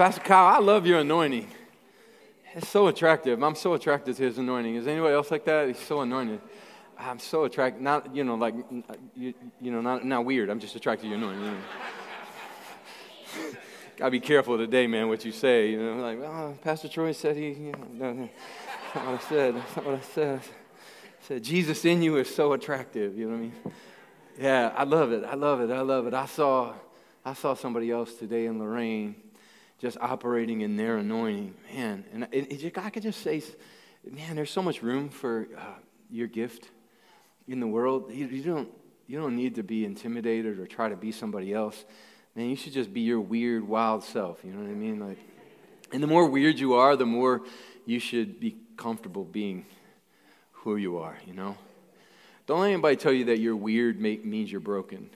Pastor Kyle, I love your anointing. It's so attractive. I'm so attracted to his anointing. Is anybody else like that? He's so anointed. I'm so attracted. Not, you know, like, uh, you, you know, not, not weird. I'm just attracted to your anointing. You know? Gotta be careful today, man, what you say. You know, like, oh, Pastor Troy said he, you know, no, that's not what I said. That's not what I said. I said, Jesus in you is so attractive. You know what I mean? Yeah, I love it. I love it. I love it. I saw, I saw somebody else today in Lorain just operating in their anointing. Man, and it, it, I could just say, man, there's so much room for uh, your gift in the world. You, you, don't, you don't need to be intimidated or try to be somebody else. Man, you should just be your weird, wild self. You know what I mean? Like, and the more weird you are, the more you should be comfortable being who you are, you know? Don't let anybody tell you that you're weird make, means you're broken.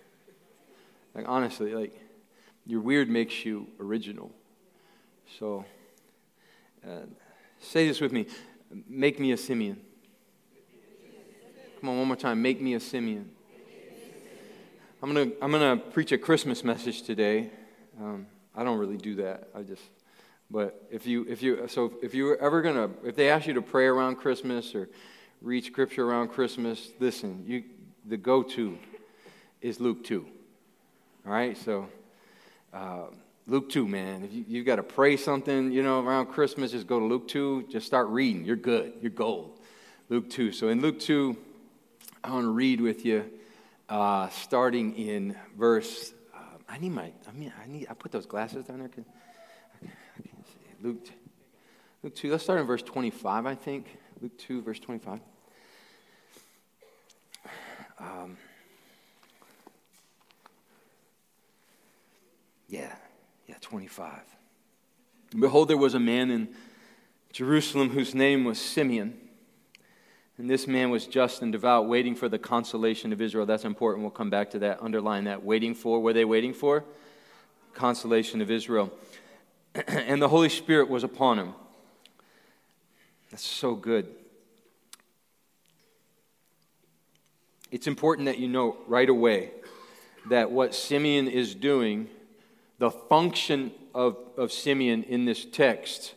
Like, honestly, like, your weird makes you original. So, uh, say this with me make me a Simeon. Come on, one more time. Make me a Simeon. I'm going to I'm gonna preach a Christmas message today. Um, I don't really do that. I just, but if you, if you, so if you were ever going to, if they ask you to pray around Christmas or read scripture around Christmas, listen, you, the go to is Luke 2. All right? So, uh, Luke 2, man. If you, you've got to pray something, you know, around Christmas, just go to Luke 2. Just start reading. You're good. You're gold. Luke 2. So in Luke 2, I want to read with you, uh, starting in verse. Uh, I need my. I mean, I need. I put those glasses down there. Can, I, can't see. Luke, Luke 2. Let's start in verse 25. I think Luke 2, verse 25. Um, yeah. Yeah, 25. Behold, there was a man in Jerusalem whose name was Simeon. And this man was just and devout, waiting for the consolation of Israel. That's important. We'll come back to that, underline that. Waiting for, were they waiting for? Consolation of Israel. and the Holy Spirit was upon him. That's so good. It's important that you know right away that what Simeon is doing the function of, of Simeon in this text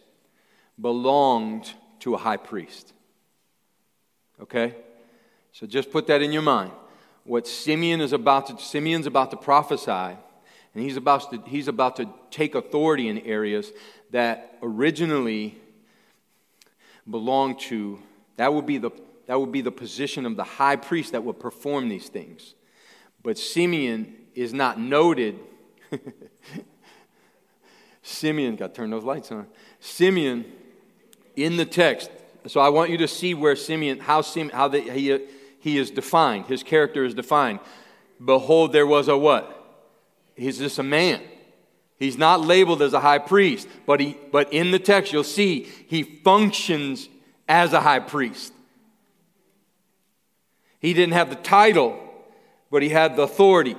belonged to a high priest. Okay? So just put that in your mind. What Simeon is about to, Simeon's about to prophesy, and he's about to, he's about to take authority in areas that originally belonged to, that would be the, that would be the position of the high priest that would perform these things. But Simeon is not noted Simeon, got to turn those lights on. Simeon in the text. So I want you to see where Simeon, how, Simeon, how the, he, he is defined. His character is defined. Behold, there was a what? He's just a man. He's not labeled as a high priest, but, he, but in the text you'll see he functions as a high priest. He didn't have the title, but he had the authority.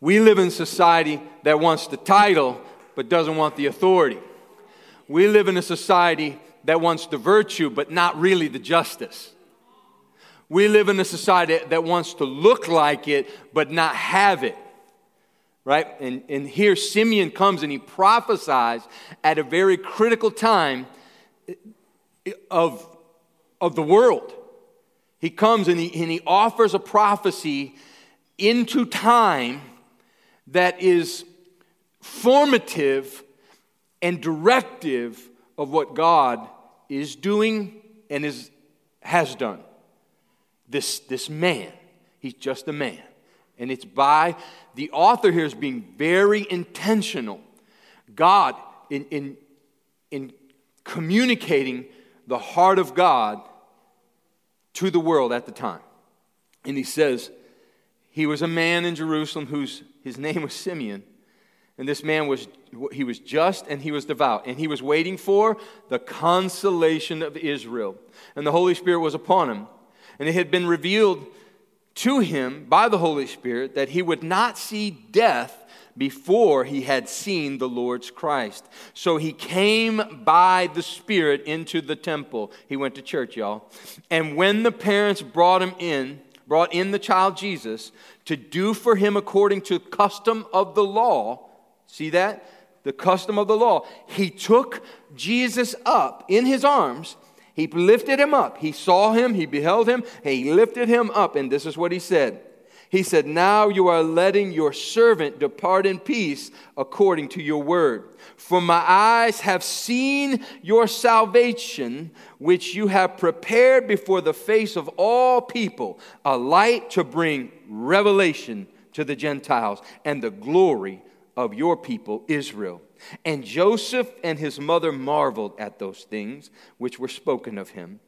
We live in a society that wants the title but doesn't want the authority. We live in a society that wants the virtue but not really the justice. We live in a society that wants to look like it but not have it. Right? And, and here Simeon comes and he prophesies at a very critical time of, of the world. He comes and he, and he offers a prophecy into time that is formative and directive of what God is doing and is, has done. This, this man, he's just a man. And it's by the author here is being very intentional. God, in, in, in communicating the heart of God to the world at the time. And he says, He was a man in Jerusalem whose his name was Simeon. And this man was he was just and he was devout and he was waiting for the consolation of Israel. And the Holy Spirit was upon him. And it had been revealed to him by the Holy Spirit that he would not see death before he had seen the Lord's Christ. So he came by the Spirit into the temple. He went to church, y'all. And when the parents brought him in, brought in the child Jesus to do for him according to custom of the law. See that? the custom of the law. He took Jesus up in his arms. He lifted him up. He saw him. He beheld him. He lifted him up. And this is what he said He said, Now you are letting your servant depart in peace according to your word. For my eyes have seen your salvation, which you have prepared before the face of all people, a light to bring revelation to the Gentiles and the glory of your people, Israel. And Joseph and his mother marveled at those things which were spoken of him.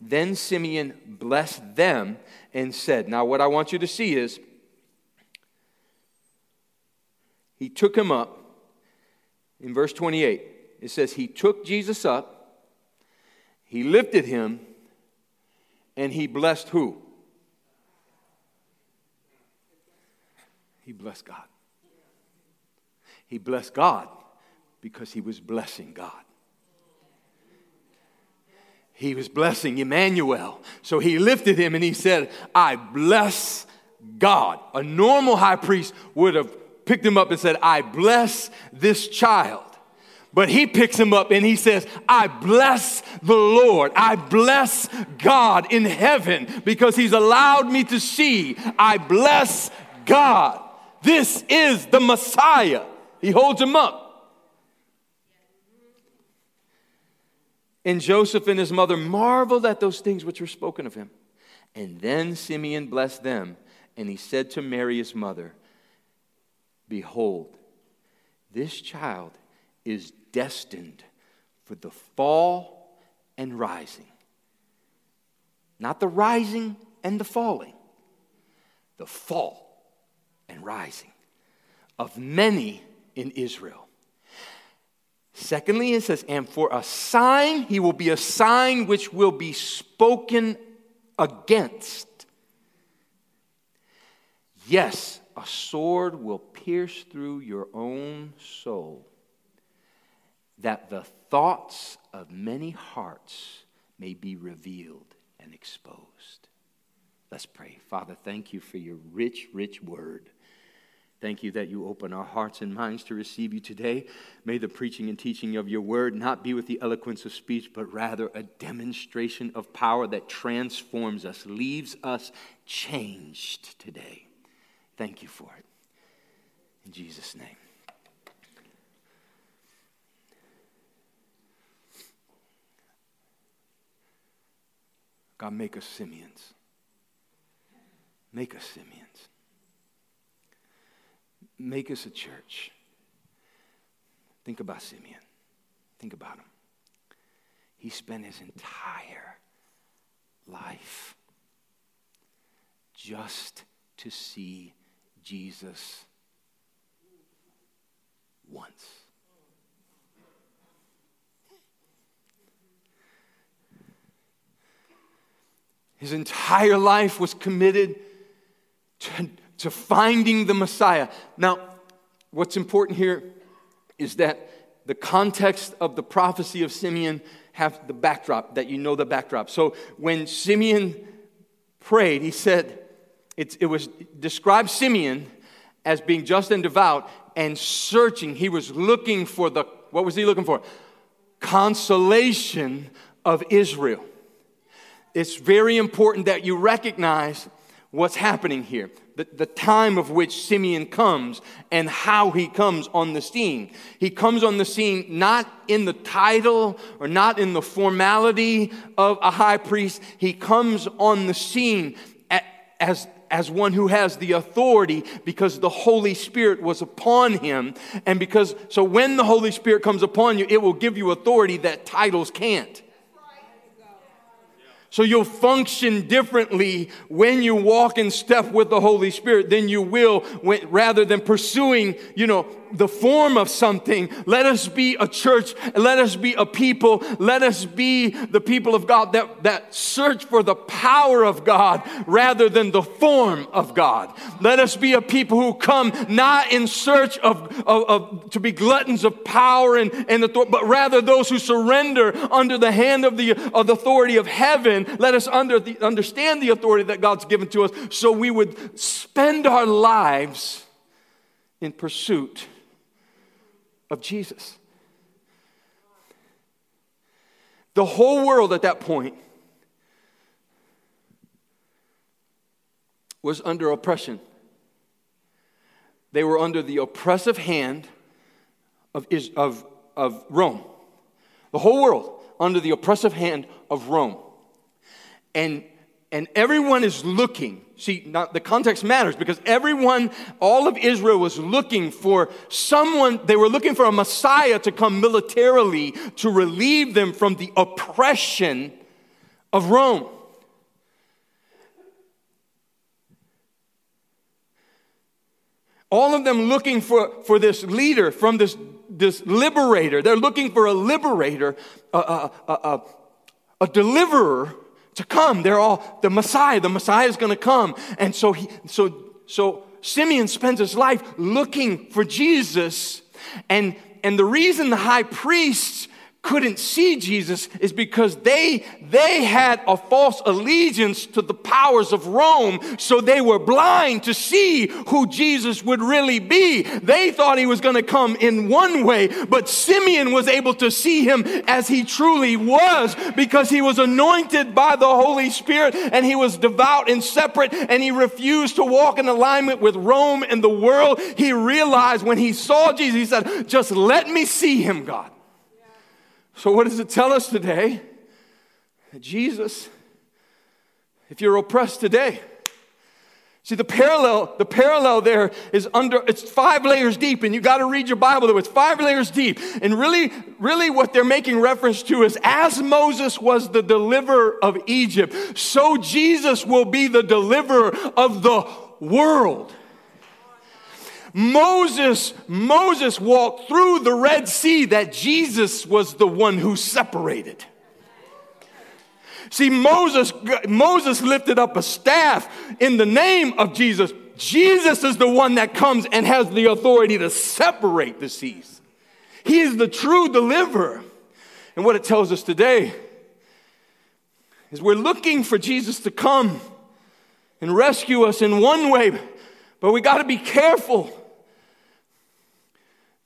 Then Simeon blessed them and said, Now, what I want you to see is, he took him up. In verse 28, it says, He took Jesus up, he lifted him, and he blessed who? He blessed God. He blessed God because he was blessing God. He was blessing Emmanuel. So he lifted him and he said, I bless God. A normal high priest would have picked him up and said, I bless this child. But he picks him up and he says, I bless the Lord. I bless God in heaven because he's allowed me to see. I bless God. This is the Messiah. He holds him up. And Joseph and his mother marveled at those things which were spoken of him. And then Simeon blessed them, and he said to Mary, his mother, Behold, this child is destined for the fall and rising. Not the rising and the falling, the fall and rising of many in Israel. Secondly, it says, and for a sign, he will be a sign which will be spoken against. Yes, a sword will pierce through your own soul, that the thoughts of many hearts may be revealed and exposed. Let's pray. Father, thank you for your rich, rich word. Thank you that you open our hearts and minds to receive you today. May the preaching and teaching of your word not be with the eloquence of speech, but rather a demonstration of power that transforms us, leaves us changed today. Thank you for it. In Jesus' name. God, make us Simeons. Make us Simeons make us a church. Think about Simeon. Think about him. He spent his entire life just to see Jesus once. His entire life was committed to to finding the Messiah. Now, what's important here is that the context of the prophecy of Simeon have the backdrop, that you know the backdrop. So when Simeon prayed, he said, it, it was described Simeon as being just and devout and searching. He was looking for the, what was he looking for? Consolation of Israel. It's very important that you recognize what's happening here the, the time of which Simeon comes and how he comes on the scene. He comes on the scene not in the title or not in the formality of a high priest. He comes on the scene as, as one who has the authority because the Holy Spirit was upon him. And because, so when the Holy Spirit comes upon you, it will give you authority that titles can't. So you'll function differently when you walk in step with the Holy Spirit than you will when, rather than pursuing, you know, the form of something. Let us be a church. Let us be a people. Let us be the people of God that, that search for the power of God rather than the form of God. Let us be a people who come not in search of, of, of to be gluttons of power and, and authority, but rather those who surrender under the hand of the, of the authority of heaven. Let us under the, understand the authority that God's given to us so we would spend our lives in pursuit of Jesus. The whole world at that point was under oppression. They were under the oppressive hand of, of, of Rome. The whole world under the oppressive hand of Rome. And, and everyone is looking. See, not, the context matters because everyone, all of Israel was looking for someone, they were looking for a Messiah to come militarily to relieve them from the oppression of Rome. all of them looking for, for this leader from this, this liberator. They're looking for a liberator, a, a, a, a deliverer to come. They're all the Messiah. The Messiah is going to come. And so he, so, so Simeon spends his life looking for Jesus. And, and the reason the high priests couldn't see Jesus is because they, they had a false allegiance to the powers of Rome, so they were blind to see who Jesus would really be. They thought he was going to come in one way, but Simeon was able to see him as he truly was because he was anointed by the Holy Spirit and he was devout and separate and he refused to walk in alignment with Rome and the world. He realized when he saw Jesus, he said, Just let me see him, God. So, what does it tell us today? That Jesus, if you're oppressed today, See, the parallel, the parallel there is under, it's five layers deep, and you got to read your Bible though. It's five layers deep. And really, really what they're making reference to is as Moses was the deliverer of Egypt, so Jesus will be the deliverer of the world. Moses, Moses walked through the Red Sea that Jesus was the one who separated. See, Moses, Moses lifted up a staff in the name of Jesus. Jesus is the one that comes and has the authority to separate the seas. He is the true deliverer. And what it tells us today is we're looking for Jesus to come and rescue us in one way, but we got to be careful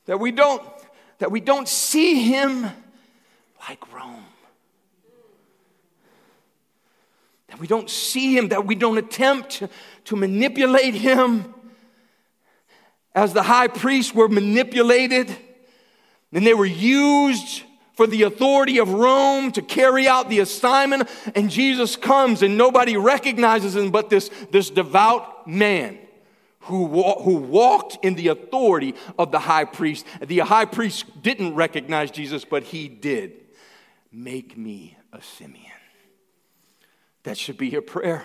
that we don't, that we don't see him like Rome. That we don't see him, that we don't attempt to manipulate him as the high priests were manipulated and they were used for the authority of Rome to carry out the assignment. And Jesus comes and nobody recognizes him but this, this devout man who, who walked in the authority of the high priest. The high priest didn't recognize Jesus, but he did. Make me a Simeon. That should be your prayer.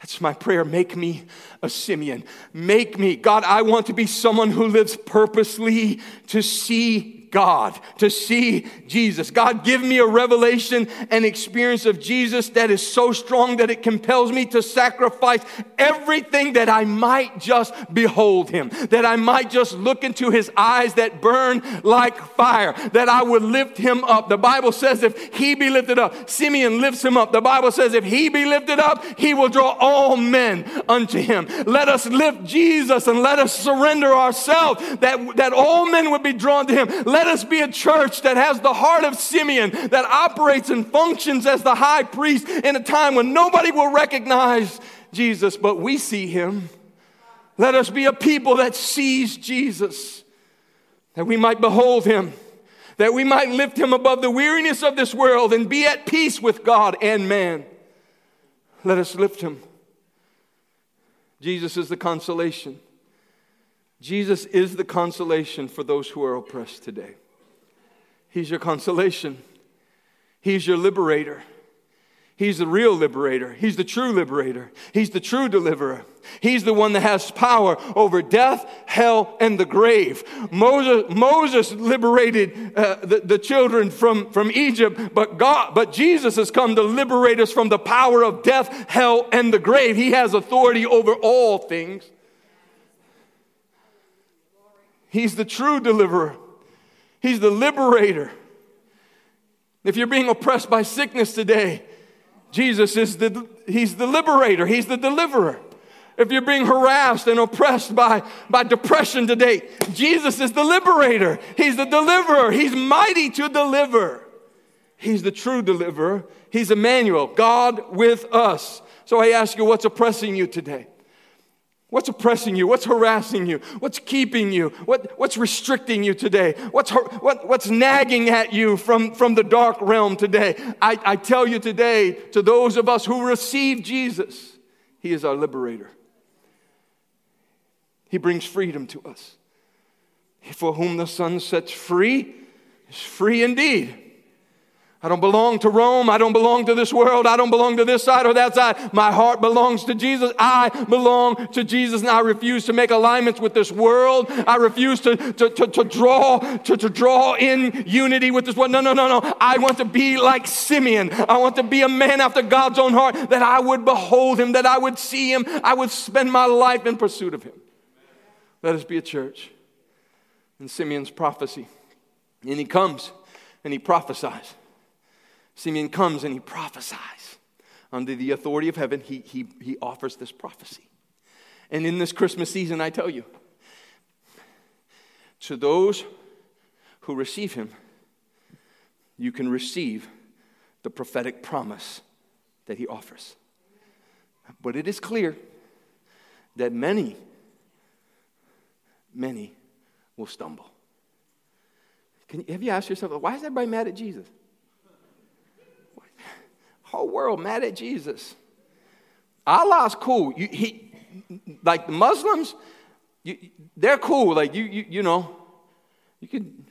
That's my prayer. Make me a Simeon. Make me. God, I want to be someone who lives purposely to see God, to see Jesus. God, give me a revelation and experience of Jesus that is so strong that it compels me to sacrifice everything that I might just behold him, that I might just look into his eyes that burn like fire, that I would lift him up. The Bible says if he be lifted up, Simeon lifts him up. The Bible says if he be lifted up, he will draw all men unto him. Let us lift Jesus and let us surrender ourselves that, that all men would be drawn to him. Let let us be a church that has the heart of Simeon, that operates and functions as the high priest in a time when nobody will recognize Jesus, but we see him. Let us be a people that sees Jesus, that we might behold him, that we might lift him above the weariness of this world and be at peace with God and man. Let us lift him. Jesus is the consolation. Jesus is the consolation for those who are oppressed today. He's your consolation. He's your liberator. He's the real liberator. He's the true liberator. He's the true deliverer. He's the one that has power over death, hell, and the grave. Moses, Moses liberated uh, the, the children from, from Egypt, but God, but Jesus has come to liberate us from the power of death, hell, and the grave. He has authority over all things. He's the true deliverer, He's the liberator. If you're being oppressed by sickness today, Jesus is the He's the liberator, He's the deliverer. if you're being harassed and oppressed by, by depression today, Jesus is the liberator. He's the deliverer. He's mighty to deliver. He's the true deliverer. He's Emmanuel, God with us. So I ask you, what's oppressing you today? What's oppressing you? What's harassing you? What's keeping you? What, what's restricting you today? What's, what, what's nagging at you from, from the dark realm today? I, I tell you today, to those of us who receive Jesus, He is our liberator. He brings freedom to us. For whom the Son sets free is free indeed. I don't belong to Rome. I don't belong to this world. I don't belong to this side or that side. My heart belongs to Jesus. I belong to Jesus and I refuse to make alignments with this world. I refuse to, to, to, to draw, to, to draw in unity with this world. No, no, no, no. I want to be like Simeon. I want to be a man after God's own heart that I would behold him, that I would see him. I would spend my life in pursuit of him. Let us be a church. In Simeon's prophecy. And he comes and he prophesies. Simeon comes and he prophesies. Under the authority of heaven, he, he, he offers this prophecy. And in this Christmas season, I tell you, to those who receive him, you can receive the prophetic promise that he offers. But it is clear that many, many will stumble. Can, have you asked yourself, why is everybody mad at Jesus? Whole world mad at Jesus. Allah's cool. You, he, like the Muslims, you, they're cool. Like you, you, you know, you could.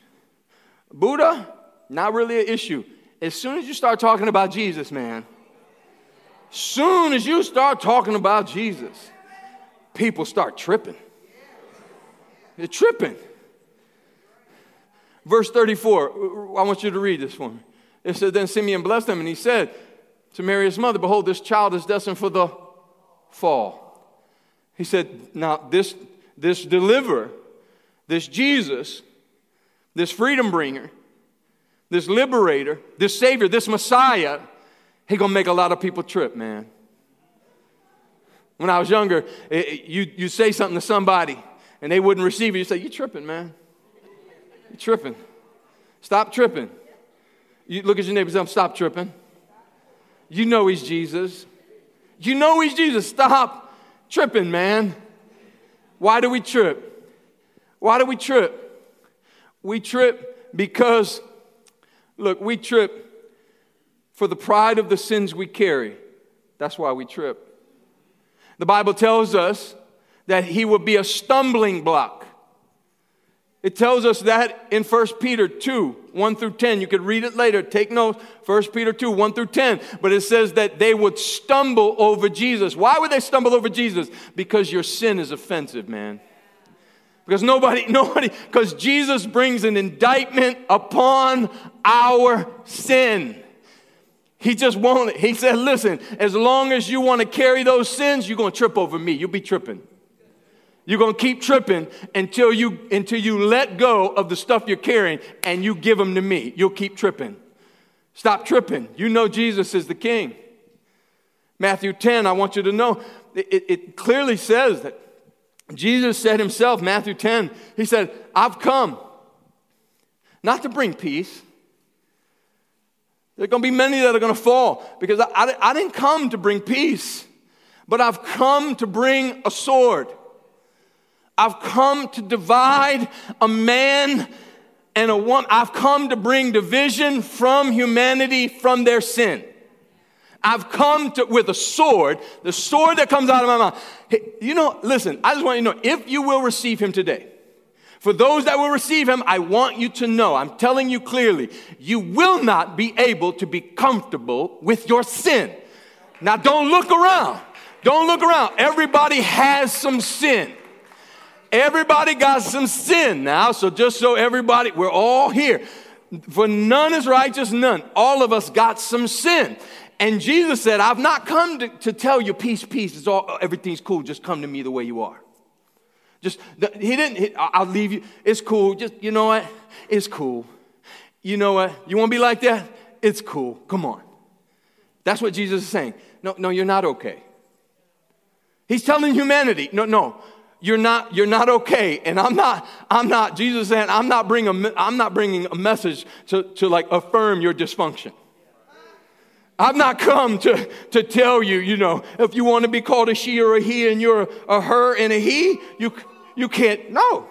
Buddha, not really an issue. As soon as you start talking about Jesus, man, soon as you start talking about Jesus, people start tripping. They're tripping. Verse 34, I want you to read this for me. It said, Then Simeon blessed them, and he said, to Mary, his mother, Behold, this child is destined for the fall. He said, Now, this, this deliverer, this Jesus, this freedom bringer, this liberator, this savior, this Messiah, he gonna make a lot of people trip, man. When I was younger, it, you, you say something to somebody and they wouldn't receive it. You say, You tripping, man. You tripping. Stop tripping. You look at your neighbor and say, Stop tripping. You know he's Jesus. You know he's Jesus. Stop tripping, man. Why do we trip? Why do we trip? We trip because, look, we trip for the pride of the sins we carry. That's why we trip. The Bible tells us that he will be a stumbling block. It tells us that in 1 Peter 2, 1 through 10. You could read it later. Take notes. 1 Peter 2, 1 through 10. But it says that they would stumble over Jesus. Why would they stumble over Jesus? Because your sin is offensive, man. Because nobody, nobody, because Jesus brings an indictment upon our sin. He just won't. He said, listen, as long as you want to carry those sins, you're going to trip over me. You'll be tripping. You're going to keep tripping until you, until you let go of the stuff you're carrying and you give them to me. You'll keep tripping. Stop tripping. You know Jesus is the king. Matthew 10, I want you to know, it, it clearly says that Jesus said himself, Matthew 10, he said, I've come not to bring peace. There are going to be many that are going to fall because I, I, I didn't come to bring peace, but I've come to bring a sword. I've come to divide a man and a woman. I've come to bring division from humanity from their sin. I've come to, with a sword, the sword that comes out of my mouth. Hey, you know, listen, I just want you to know if you will receive him today, for those that will receive him, I want you to know, I'm telling you clearly, you will not be able to be comfortable with your sin. Now, don't look around. Don't look around. Everybody has some sin. Everybody got some sin now, so just so everybody, we're all here. For none is righteous, none. All of us got some sin. And Jesus said, I've not come to, to tell you peace, peace. It's all, everything's cool. Just come to me the way you are. Just, he didn't, he, I'll leave you. It's cool. Just, you know what? It's cool. You know what? You want to be like that? It's cool. Come on. That's what Jesus is saying. No, no, you're not okay. He's telling humanity, no, no, you're not, you're not okay. And I'm not, I'm not, Jesus saying, I'm not bringing, a, I'm not bringing a message to, to like affirm your dysfunction. I've not come to, to tell you, you know, if you want to be called a she or a he and you're a her and a he, you, you can't. No.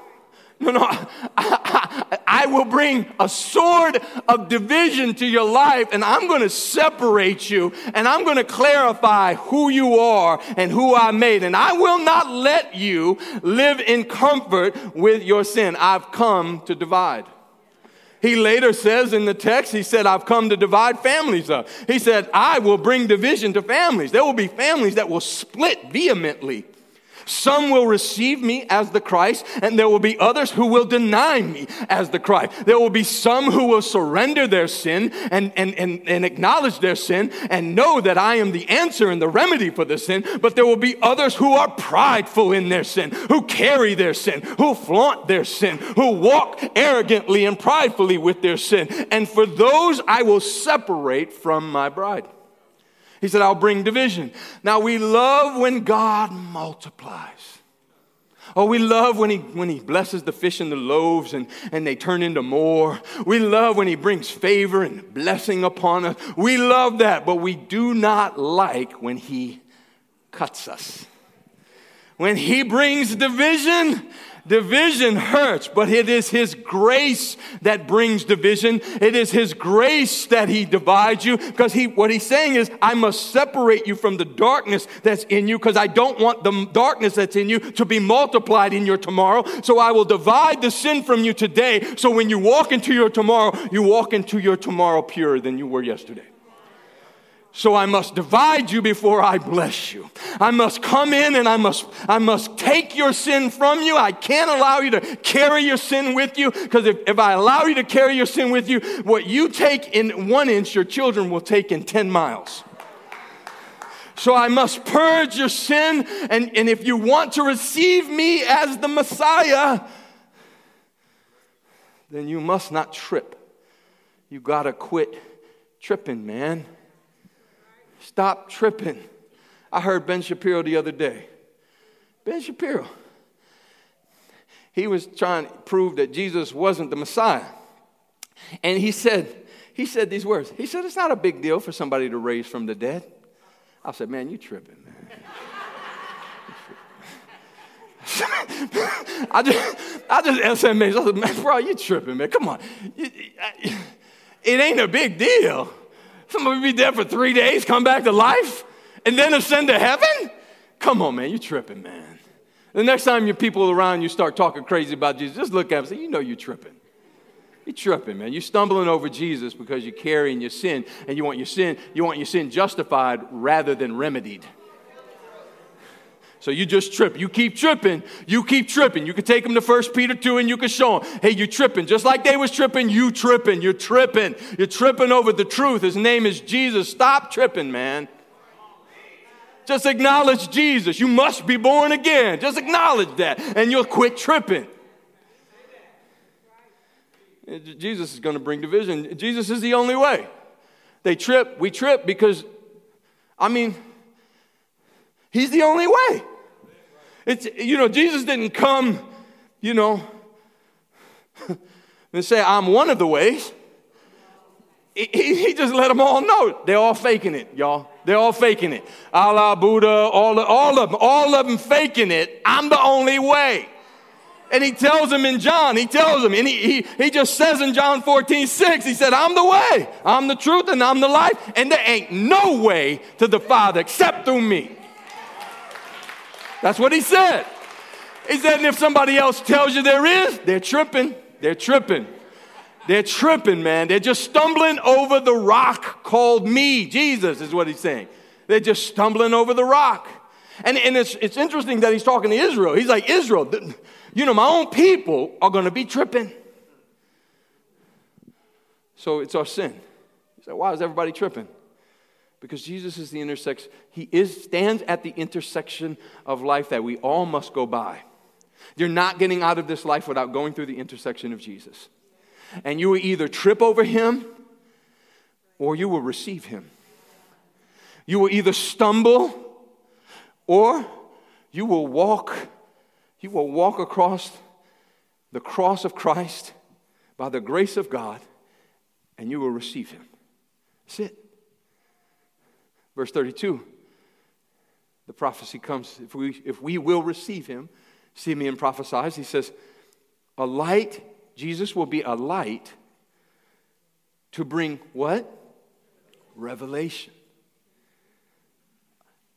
No, no. I, I, I, will bring a sword of division to your life and I'm going to separate you and I'm going to clarify who you are and who I made. And I will not let you live in comfort with your sin. I've come to divide. He later says in the text, he said, I've come to divide families up. He said, I will bring division to families. There will be families that will split vehemently. Some will receive me as the Christ, and there will be others who will deny me as the Christ. There will be some who will surrender their sin and, and, and, and acknowledge their sin and know that I am the answer and the remedy for the sin, but there will be others who are prideful in their sin, who carry their sin, who flaunt their sin, who walk arrogantly and pridefully with their sin. And for those, I will separate from my bride. He said, I'll bring division. Now, we love when God multiplies. Oh, we love when he, when he blesses the fish and the loaves and, and they turn into more. We love when he brings favor and blessing upon us. We love that, but we do not like when he cuts us. When he brings division, Division hurts, but it is His grace that brings division. It is His grace that He divides you because he, what He's saying is, I must separate you from the darkness that's in you because I don't want the darkness that's in you to be multiplied in your tomorrow. So I will divide the sin from you today. So when you walk into your tomorrow, you walk into your tomorrow purer than you were yesterday. So I must divide you before I bless you. I must come in and I must, I must take your sin from you. I can't allow you to carry your sin with you because if, if I allow you to carry your sin with you, what you take in one inch, your children will take in 10 miles. So I must purge your sin. And, and if you want to receive me as the Messiah, then you must not trip. You got to quit tripping, man. Stop tripping. I heard Ben Shapiro the other day. Ben Shapiro. He was trying to prove that Jesus wasn't the Messiah. And he said, he said these words. He said, it's not a big deal for somebody to raise from the dead. I said, man, you tripping, man. I just, I just SMH. I said, man, bro, you tripping, man. Come on. It ain't a big deal. Somebody be dead for three days, come back to life, and then ascend to heaven? Come on, man, you tripping, man. The next time your people around you start talking crazy about Jesus, just look at them and say, You know you're tripping. You're tripping, man. You're stumbling over Jesus because you're carrying your sin, and you want your sin, you want your sin justified rather than remedied. So you just trip. You keep tripping. You keep tripping. You can take them to 1 Peter 2 and you can show them, hey, you tripping. Just like they was tripping, you tripping. You're tripping. You're tripping over the truth. His name is Jesus. Stop tripping, man. Just acknowledge Jesus. You must be born again. Just acknowledge that, and you'll quit tripping. Jesus is going to bring division. Jesus is the only way. They trip, we trip because, I mean, He's the only way. It's, you know, Jesus didn't come, you know, and say, I'm one of the ways. He, he just let them all know. They're all faking it, y'all. They're all faking it. Allah, Buddha, all, all of them, all of them faking it. I'm the only way. And he tells them in John, he tells them, and he, he, he just says in John 14, 6, he said, I'm the way, I'm the truth, and I'm the life, and there ain't no way to the Father except through me. That's what he said. He said, and if somebody else tells you there is, they're tripping. They're tripping. They're tripping, man. They're just stumbling over the rock called me. Jesus is what he's saying. They're just stumbling over the rock. And, and it's, it's interesting that he's talking to Israel. He's like, Israel, you know, my own people are going to be tripping. So it's our sin. He said, why is everybody tripping? Because Jesus is the intersection. He is, stands at the intersection of life that we all must go by. You're not getting out of this life without going through the intersection of Jesus. And you will either trip over him or you will receive him. You will either stumble or You will walk, you will walk across the cross of Christ by the grace of God, and you will receive him. That's it. Verse 32 the prophecy comes if we, if we will receive him. Simeon prophesies, he says, A light, Jesus will be a light to bring what? Revelation.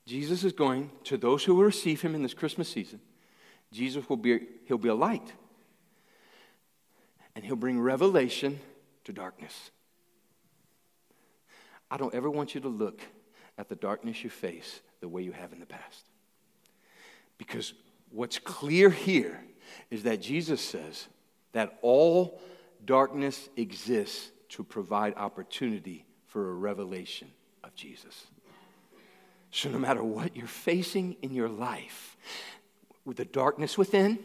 Jesus is going to those who will receive him in this Christmas season. Jesus will be, he'll be a light. And he'll bring revelation to darkness. I don't ever want you to look at the darkness you face the way you have in the past. Because what's clear here is that Jesus says that all darkness exists to provide opportunity for a revelation of Jesus. So, no matter what you're facing in your life, with the darkness within,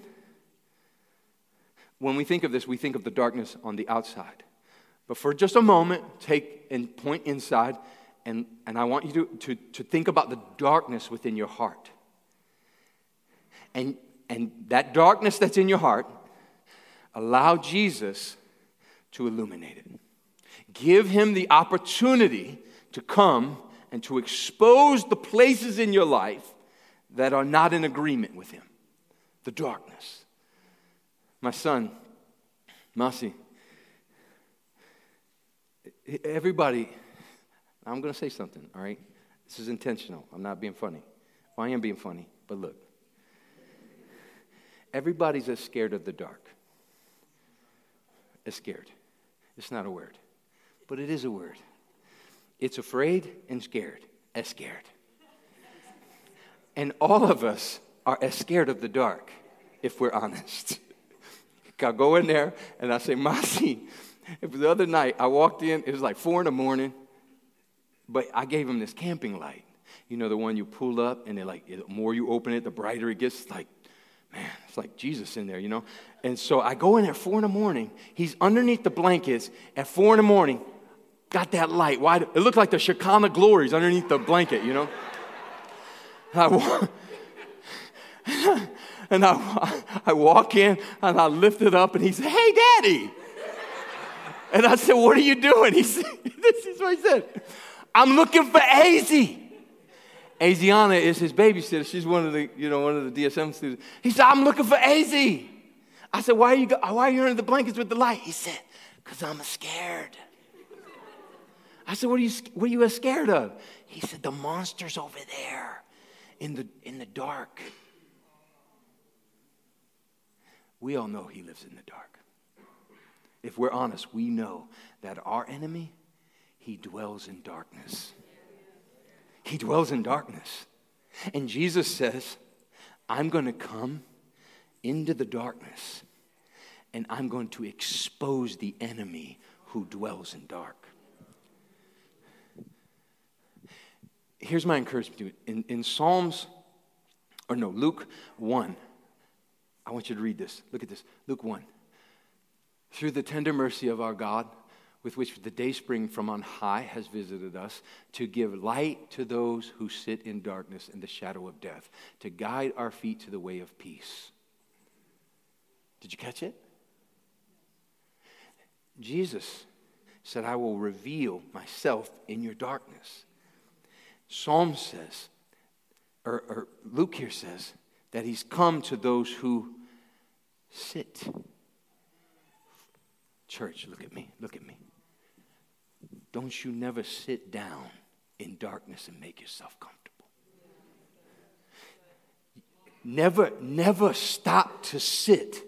when we think of this, we think of the darkness on the outside. But for just a moment, take and point inside, and, and I want you to, to, to think about the darkness within your heart. And, and that darkness that's in your heart, allow Jesus to illuminate it. Give him the opportunity to come and to expose the places in your life that are not in agreement with him the darkness. My son, Masi, everybody, I'm going to say something, all right? This is intentional. I'm not being funny. Well, I am being funny, but look. Everybody's as scared of the dark. As scared. It's not a word, but it is a word. It's afraid and scared, as scared. And all of us are as scared of the dark, if we're honest. I go in there and I say, Masi, the other night I walked in, it was like four in the morning, but I gave him this camping light. You know, the one you pull up and it like, the more you open it, the brighter it gets. Like, man, it's like Jesus in there, you know? And so I go in there four in the morning. He's underneath the blankets at four in the morning, got that light. Why? It looked like the Shekinah glories underneath the blanket, you know? I, and I, I walk in and I lift it up and he said, Hey, Daddy. And I said, What are you doing? He said, This is what he said. I'm looking for Azy. Aziana is his babysitter. She's one of the, you know, one of the DSM students. He said, I'm looking for Azy. I said, why are you, why are you under the blankets with the light? He said, because I'm scared. I said, what are, you, what are you scared of? He said, the monster's over there in the, in the dark. We all know he lives in the dark. If we're honest, we know that our enemy, he dwells in darkness. He dwells in darkness. And Jesus says, I'm going to come into the darkness and I'm going to expose the enemy who dwells in dark. Here's my encouragement to you. In, in Psalms, or no, Luke 1, I want you to read this. Look at this. Luke 1. Through the tender mercy of our God, with which the day dayspring from on high has visited us, to give light to those who sit in darkness and the shadow of death, to guide our feet to the way of peace. Did you catch it? Jesus said, I will reveal myself in your darkness. Psalm says, or, or Luke here says, that he's come to those who sit. Church, look at me, look at me. Don't you never sit down in darkness and make yourself comfortable. Never, never stop to sit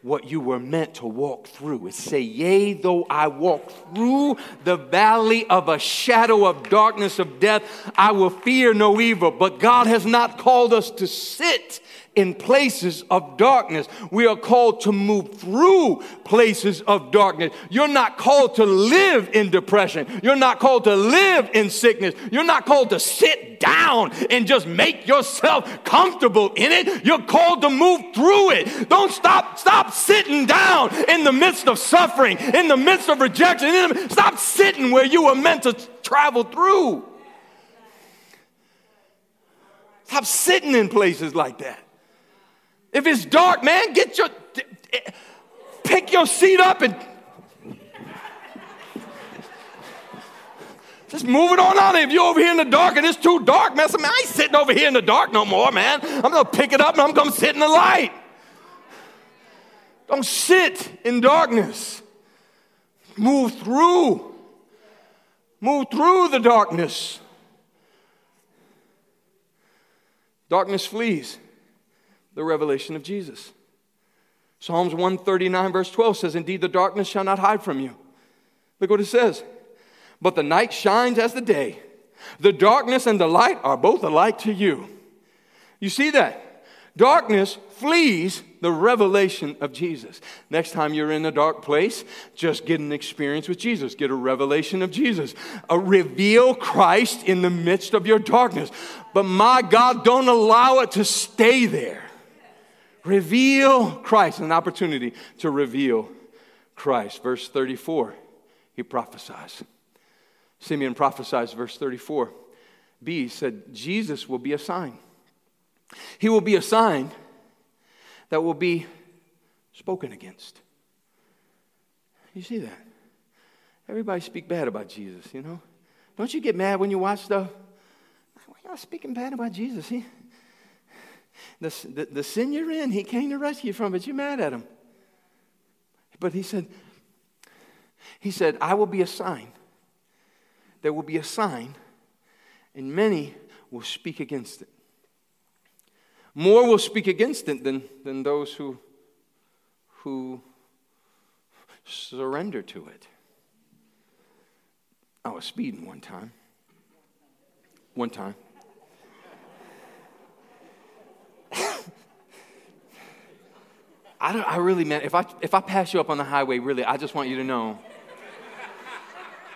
what you were meant to walk through. It say, Yea, though I walk through the valley of a shadow of darkness of death, I will fear no evil. But God has not called us to sit in places of darkness. We are called to move through places of darkness. You're not called to live in depression. You're not called to live in sickness. You're not called to sit down and just make yourself comfortable in it. You're called to move through it. Don't stop, stop sitting down in the midst of suffering, in the midst of rejection. Stop sitting where you were meant to travel through. Stop sitting in places like that. If it's dark, man, get your pick your seat up and just move it on out. If you're over here in the dark and it's too dark, man, I ain't sitting over here in the dark no more, man. I'm gonna pick it up and I'm gonna sit in the light. Don't sit in darkness. Move through. Move through the darkness. Darkness flees the revelation of Jesus. Psalms 139, verse 12 says, Indeed, the darkness shall not hide from you. Look what it says. But the night shines as the day. The darkness and the light are both alike to you. You see that? Darkness flees the revelation of Jesus. Next time you're in a dark place, just get an experience with Jesus. Get a revelation of Jesus. A reveal Christ in the midst of your darkness. But my God, don't allow it to stay there. Reveal Christ, an opportunity to reveal Christ. Verse 34, he prophesies. Simeon prophesies, verse 34. B said, Jesus will be a sign. He will be a sign that will be spoken against. You see that? Everybody speak bad about Jesus, you know? Don't you get mad when you watch stuff? Why y'all speaking bad about Jesus? He, the, the, the sin you're in, he came to rescue you from, but you're mad at him. But he said, he said, I will be a sign. There will be a sign, and many will speak against it. More will speak against it than, than those who, who surrender to it. I was speeding one time. One time. I, don't, I really, man, if I, if I pass you up on the highway, really, I just want you to know.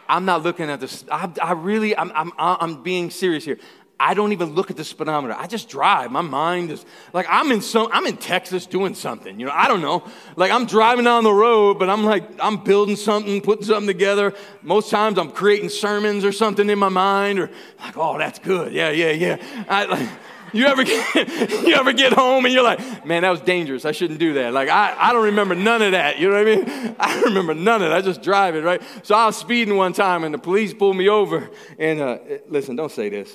I'm not looking at this. I, I really, I'm, I'm, I'm being serious here. I don't even look at the speedometer. I just drive. My mind is like I'm in some I'm in Texas doing something. You know, I don't know. Like I'm driving down the road, but I'm like I'm building something, putting something together. Most times I'm creating sermons or something in my mind or like, "Oh, that's good. Yeah, yeah, yeah." I, like, you ever get, you ever get home and you're like, man, that was dangerous. I shouldn't do that. Like, I, I don't remember none of that. You know what I mean? I remember none of it. I just drive it, right? So I was speeding one time and the police pulled me over. And uh, listen, don't say this.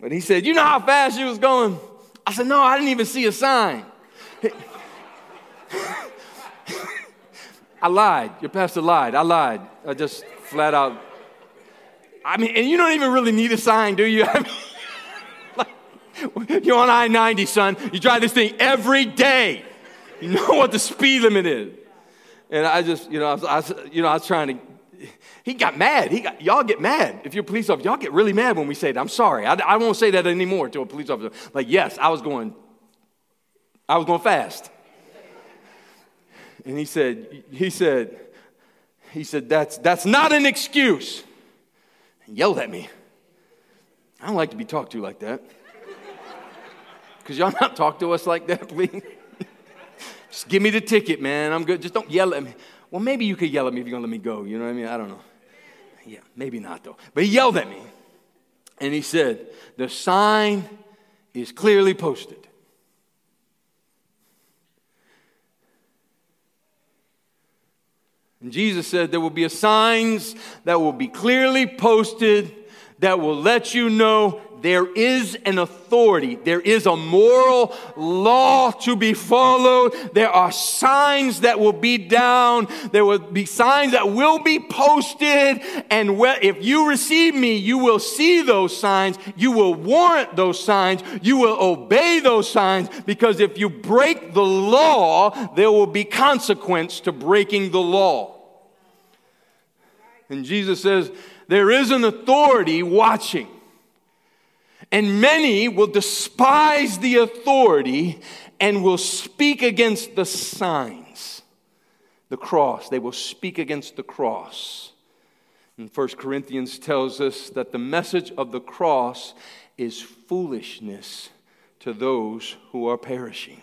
But he said, You know how fast you was going? I said, No, I didn't even see a sign. I lied. Your pastor lied. I lied. I just flat out. I mean, and you don't even really need a sign, do you? I mean, you're on I 90, son. You drive this thing every day. You know what the speed limit is. And I just, you know, I was, I was you know, I was trying to he got mad. He got, y'all get mad. If you're a police officer, y'all get really mad when we say that. I'm sorry. I, I won't say that anymore to a police officer. Like, yes, I was going, I was going fast. And he said, he said, he said, that's, that's not an excuse. And yelled at me. I don't like to be talked to like that. Because y'all not talk to us like that, please. Just give me the ticket, man. I'm good. Just don't yell at me. Well, maybe you could yell at me if you're going to let me go. You know what I mean? I don't know. Yeah, maybe not though. But he yelled at me and he said, The sign is clearly posted. And Jesus said there will be signs that will be clearly posted that will let you know there is an authority, there is a moral law to be followed. There are signs that will be down, there will be signs that will be posted. And if you receive me, you will see those signs, you will warrant those signs, you will obey those signs, because if you break the law, there will be consequence to breaking the law. And Jesus says, there is an authority watching. And many will despise the authority and will speak against the signs, the cross. They will speak against the cross. And 1 Corinthians tells us that the message of the cross is foolishness to those who are perishing.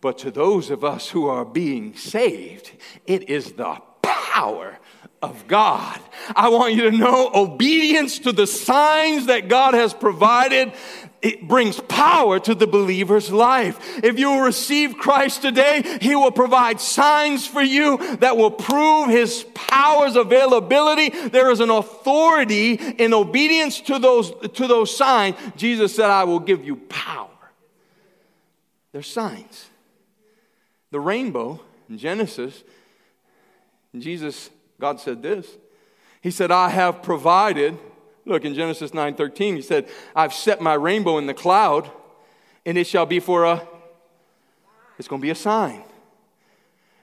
But to those of us who are being saved, it is the power of God. I want you to know obedience to the signs that God has provided. It brings power to the believer's life. If you receive Christ today, He will provide signs for you that will prove His power's availability. There is an authority in obedience to those, to those signs. Jesus said, I will give you power. They're signs. The rainbow in Genesis, Jesus God said this. He said, I have provided, look in Genesis 9:13, he said, I've set my rainbow in the cloud, and it shall be for a it's going to be a sign.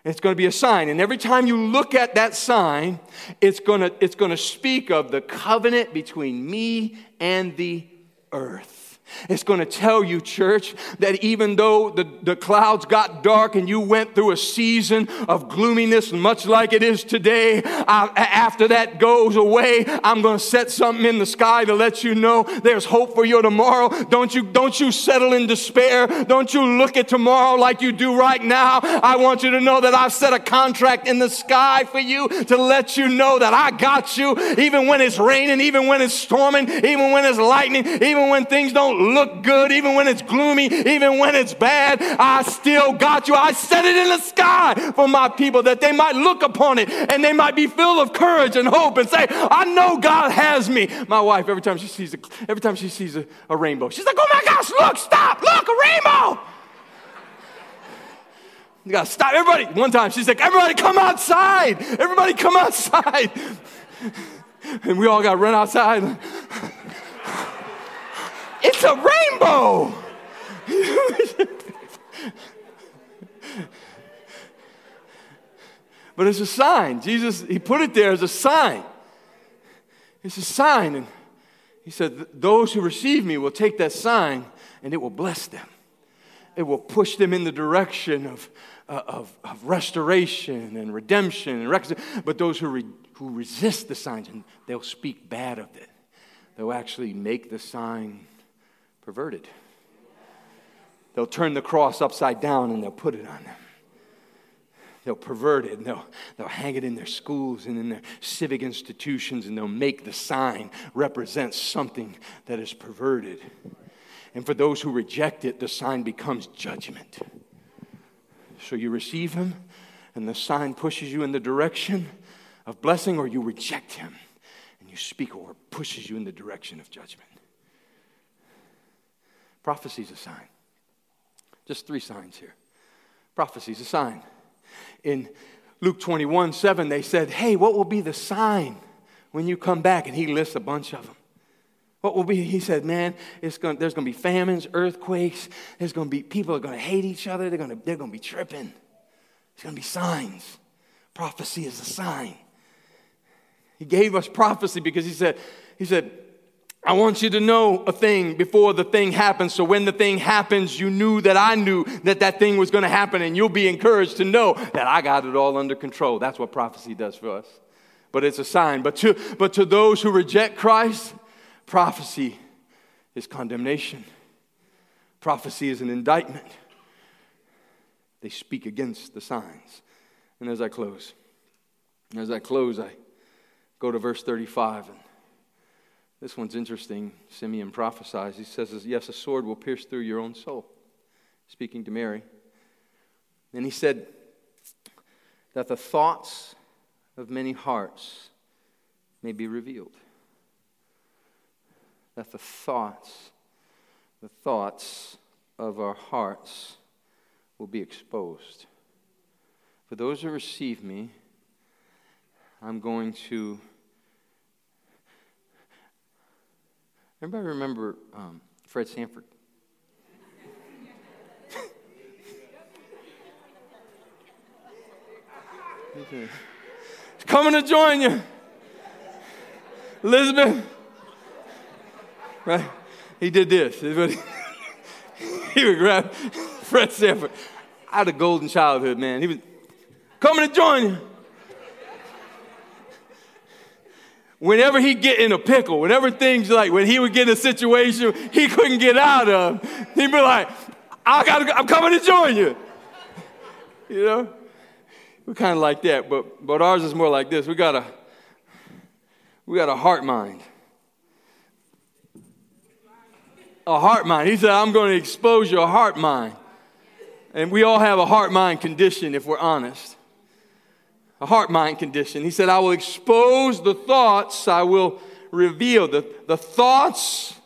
It's going to be a sign. And every time you look at that sign, it's going to, it's going to speak of the covenant between me and the earth. It's going to tell you, church, that even though the, the clouds got dark and you went through a season of gloominess, much like it is today, uh, after that goes away, I'm going to set something in the sky to let you know there's hope for your tomorrow. Don't you, don't you settle in despair. Don't you look at tomorrow like you do right now. I want you to know that I've set a contract in the sky for you to let you know that I got you, even when it's raining, even when it's storming, even when it's lightning, even when things don't look good, even when it's gloomy, even when it's bad, I still got you. I set it in the sky for my people that they might look upon it and they might be filled of courage and hope and say, I know God has me. My wife, every time she sees a, every time she sees a, a rainbow, she's like, oh my gosh, look, stop, look, a rainbow. You gotta stop. Everybody, one time she's like, everybody come outside. Everybody come outside. And we all got run outside. It's a rainbow. but it's a sign. Jesus, he put it there as a sign. It's a sign. And he said, Those who receive me will take that sign and it will bless them. It will push them in the direction of, uh, of, of, restoration and redemption. And but those who, re, who resist the signs, and they'll speak bad of it, they'll actually make the sign perverted. They'll turn the cross upside down and they'll put it on them. They'll pervert it and they'll, they'll hang it in their schools and in their civic institutions and they'll make the sign represent something that is perverted. And for those who reject it, the sign becomes judgment. So you receive him and the sign pushes you in the direction of blessing, or you reject him and you speak or pushes you in the direction of judgment. Prophecy is a sign. Just three signs here. Prophecy is a sign. In Luke 21 7, they said, Hey, what will be the sign when you come back? And he lists a bunch of them. What will be? He said, Man, it's going, there's going to be famines, earthquakes. There's going to be people are going to hate each other. They're going to, they're going to be tripping. There's going to be signs. Prophecy is a sign. He gave us prophecy because he said, he said, I want you to know a thing before the thing happens. So when the thing happens, you knew that I knew that that thing was going to happen, and you'll be encouraged to know that I got it all under control. That's what prophecy does for us. But it's a sign. But to, but to those who reject Christ, prophecy is condemnation, prophecy is an indictment. They speak against the signs. And as I close, as I close, I go to verse 35 and this one's interesting. Simeon prophesies. He says, Yes, a sword will pierce through your own soul. Speaking to Mary. And he said that the thoughts of many hearts may be revealed. That the thoughts, the thoughts of our hearts will be exposed. For those who receive me, I'm going to Everybody remember um, Fred Sanford? He's coming to join you. Elizabeth. Right? He did this. he would grab Fred Sanford. I had a golden childhood, man. He was coming to join you. Whenever he get in a pickle, whenever things like when he would get in a situation he couldn't get out of, he'd be like, I gotta, I'm coming to join you. You know? we're kind of like that, but, but ours is more like this. We got a, we got a heart mind. A heart mind. He said, I'm going to expose your heart mind. And we all have a heart mind condition if we're honest. A heart mind condition. He said, I will expose the thoughts, I will reveal. The, the thoughts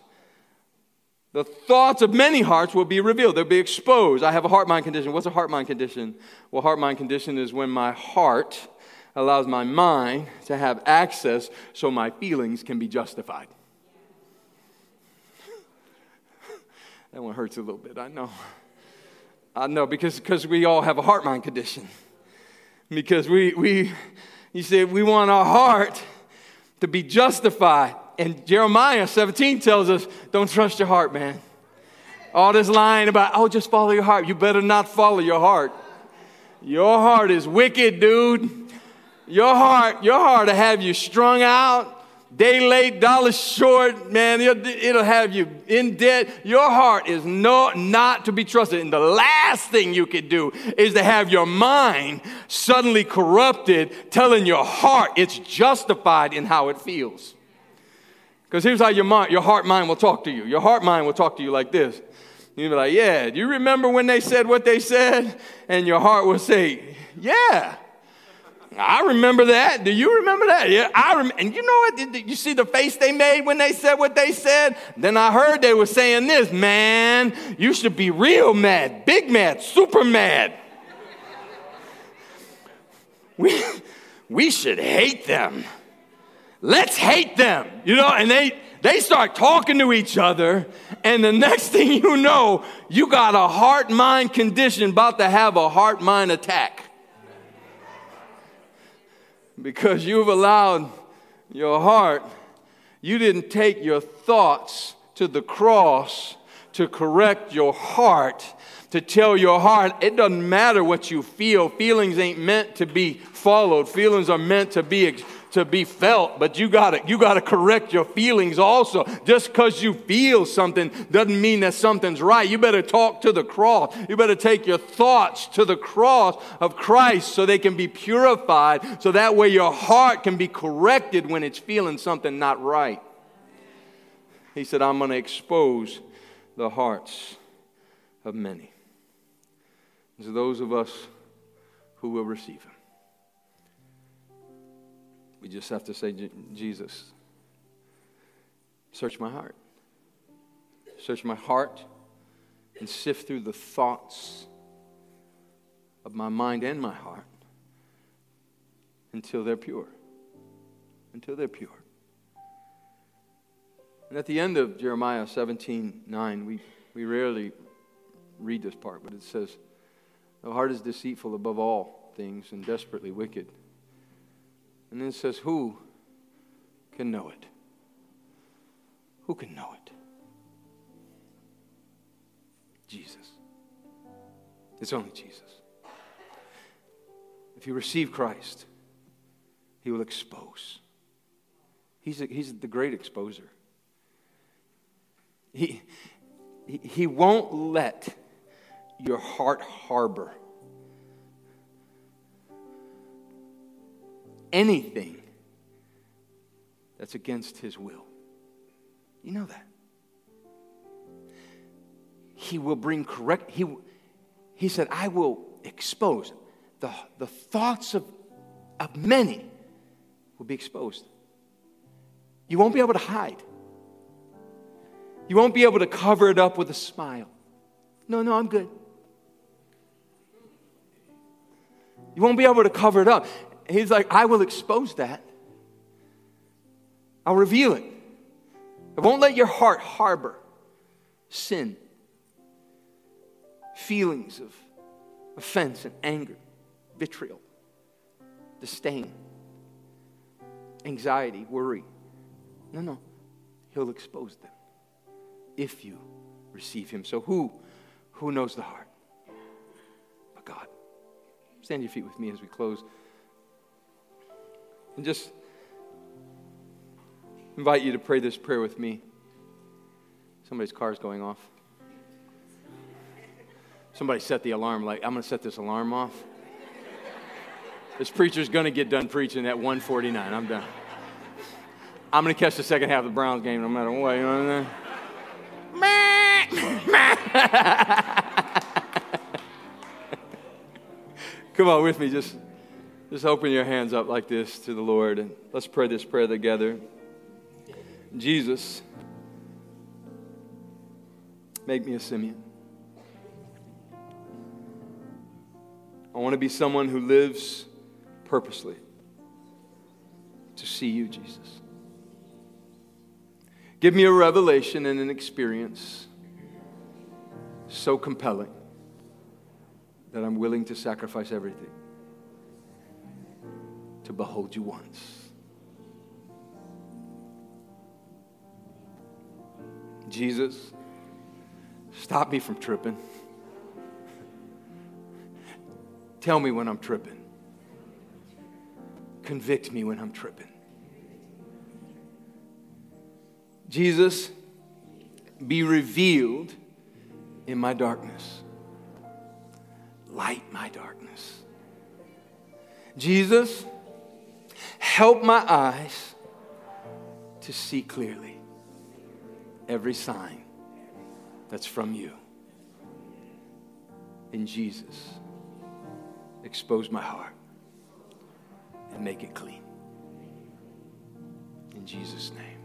the thoughts of many hearts will be revealed. They'll be exposed. I have a heart mind condition. What's a heart mind condition? Well, heart mind condition is when my heart allows my mind to have access so my feelings can be justified. that one hurts a little bit, I know. I know because because we all have a heart mind condition. Because we, we you see, we want our heart to be justified. And Jeremiah 17 tells us don't trust your heart, man. All this lying about, oh, just follow your heart. You better not follow your heart. Your heart is wicked, dude. Your heart, your heart to have you strung out, day late, dollar short, man. It'll, it'll have you in debt. Your heart is no, not to be trusted. And the last thing you could do is to have your mind suddenly corrupted, telling your heart it's justified in how it feels. Because here's how your, mind, your heart mind will talk to you. Your heart mind will talk to you like this. You'll be like, yeah, do you remember when they said what they said? And your heart will say, yeah. I remember that. Do you remember that? Yeah, I rem- and you know what? You see the face they made when they said what they said? Then I heard they were saying this, man, you should be real mad, big mad, super mad. we, we should hate them let's hate them, you know, and they, they start talking to each other, and the next thing you know, you got a heart mind condition about to have a heart mind attack. Because you've allowed your heart, you didn't take your thoughts to the cross to correct your heart, to tell your heart, it doesn't matter what you feel. Feelings ain't meant to be followed, feelings are meant to be to be felt, but you gotta, you gotta correct your feelings also. Just because you feel something doesn't mean that something's right. You better talk to the cross. You better take your thoughts to the cross of Christ so they can be purified, so that way your heart can be corrected when it's feeling something not right. He said, I'm gonna expose the hearts of many. To those of us who will receive him. We just have to say, Jesus, search my heart. Search my heart and sift through the thoughts of my mind and my heart until they're pure. Until they're pure. And at the end of Jeremiah 17 9, we, we rarely read this part, but it says, The heart is deceitful above all things and desperately wicked. And then it says, Who can know it? Who can know it? Jesus. It's only Jesus. If you receive Christ, He will expose. He's, a, he's the great exposer. He, he, he won't let your heart harbor anything that's against his will. You know that. He will bring correct, he, he said, I will expose the, the thoughts of, of many will be exposed. You won't be able to hide. You won't be able to cover it up with a smile. No, no, I'm good. You won't be able to cover it up he's like, I will expose that. I'll reveal it. I won't let your heart harbor sin, feelings of offense and anger, vitriol, disdain, anxiety, worry. No, no. He'll expose them if you receive him. So who who knows the heart? But God. Stand your feet with me as we close. And just invite you to pray this prayer with me. Somebody's car is going off. Somebody set the alarm, like, I'm going to set this alarm off. This preacher's going to get done preaching at 149. I'm done. I'm going to catch the second half of the Browns game no matter what. You know what I'm Come on with me. Just, just open your hands up like this to the Lord and let's pray this prayer together. Jesus, make me a Simeon. I want to be someone who lives purposely to see you, Jesus. Give me a revelation and an experience so compelling that I'm willing to sacrifice everything to behold you once. Jesus, stop me from tripping. Tell me when I'm tripping. Convict me when I'm tripping. Jesus, be revealed in my darkness. Light my darkness. Jesus, help my eyes to see clearly every sign that's from you. In Jesus, expose my heart and make it clean. In Jesus' name.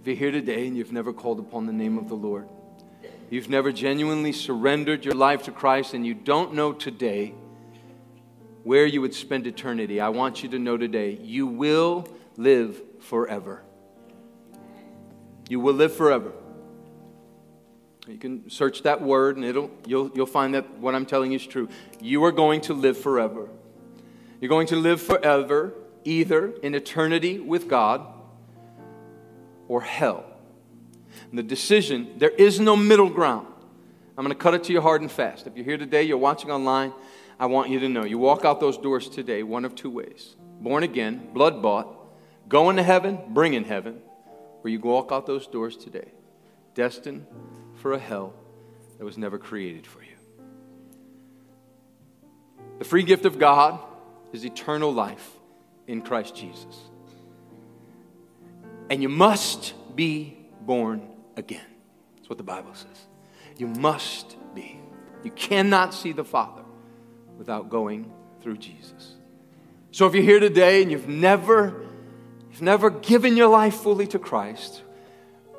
If you're here today and you've never called upon the name of the Lord, you've never genuinely surrendered your life to Christ, and you don't know today where you would spend eternity, I want you to know today you will live forever. You will live forever. You can search that word and it'll, you'll, you'll find that what I'm telling you is true. You are going to live forever. You're going to live forever either in eternity with God or hell. And the decision, there is no middle ground. I'm going to cut it to you hard and fast. If you're here today, you're watching online, I want you to know you walk out those doors today one of two ways born again, blood bought, going to heaven, bringing heaven, or you walk out those doors today, destined for a hell that was never created for you. The free gift of God is eternal life in Christ Jesus. And you must be born again. That's what the Bible says. You must be. You cannot see the Father without going through Jesus. So if you're here today and you've never you've never given your life fully to Christ,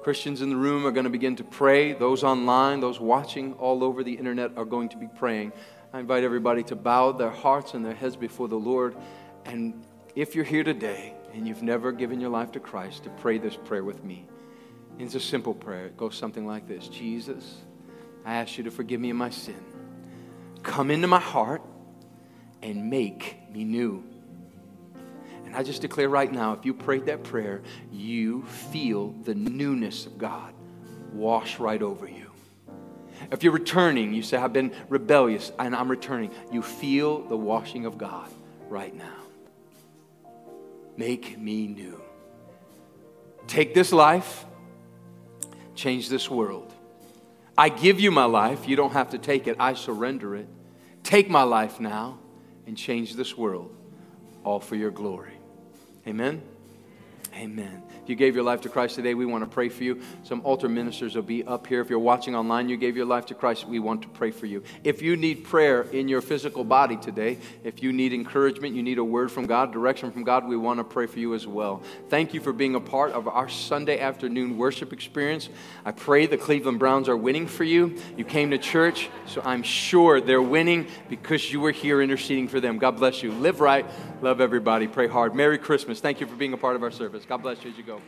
Christians in the room are going to begin to pray. Those online, those watching all over the internet are going to be praying. I invite everybody to bow their hearts and their heads before the Lord. And if you're here today and you've never given your life to Christ, to pray this prayer with me. It's a simple prayer. It goes something like this Jesus, I ask you to forgive me of my sin. Come into my heart and make me new. And I just declare right now if you prayed that prayer, you feel the newness of God wash right over you. If you're returning, you say, I've been rebellious and I'm returning. You feel the washing of God right now. Make me new. Take this life, change this world. I give you my life. You don't have to take it, I surrender it. Take my life now and change this world, all for your glory. Amen. Amen. If you gave your life to Christ today, we want to pray for you. Some altar ministers will be up here. If you're watching online, you gave your life to Christ, we want to pray for you. If you need prayer in your physical body today, if you need encouragement, you need a word from God, direction from God, we want to pray for you as well. Thank you for being a part of our Sunday afternoon worship experience. I pray the Cleveland Browns are winning for you. You came to church, so I'm sure they're winning because you were here interceding for them. God bless you. Live right. Love everybody. Pray hard. Merry Christmas. Thank you for being a part of our service. God bless you as you go.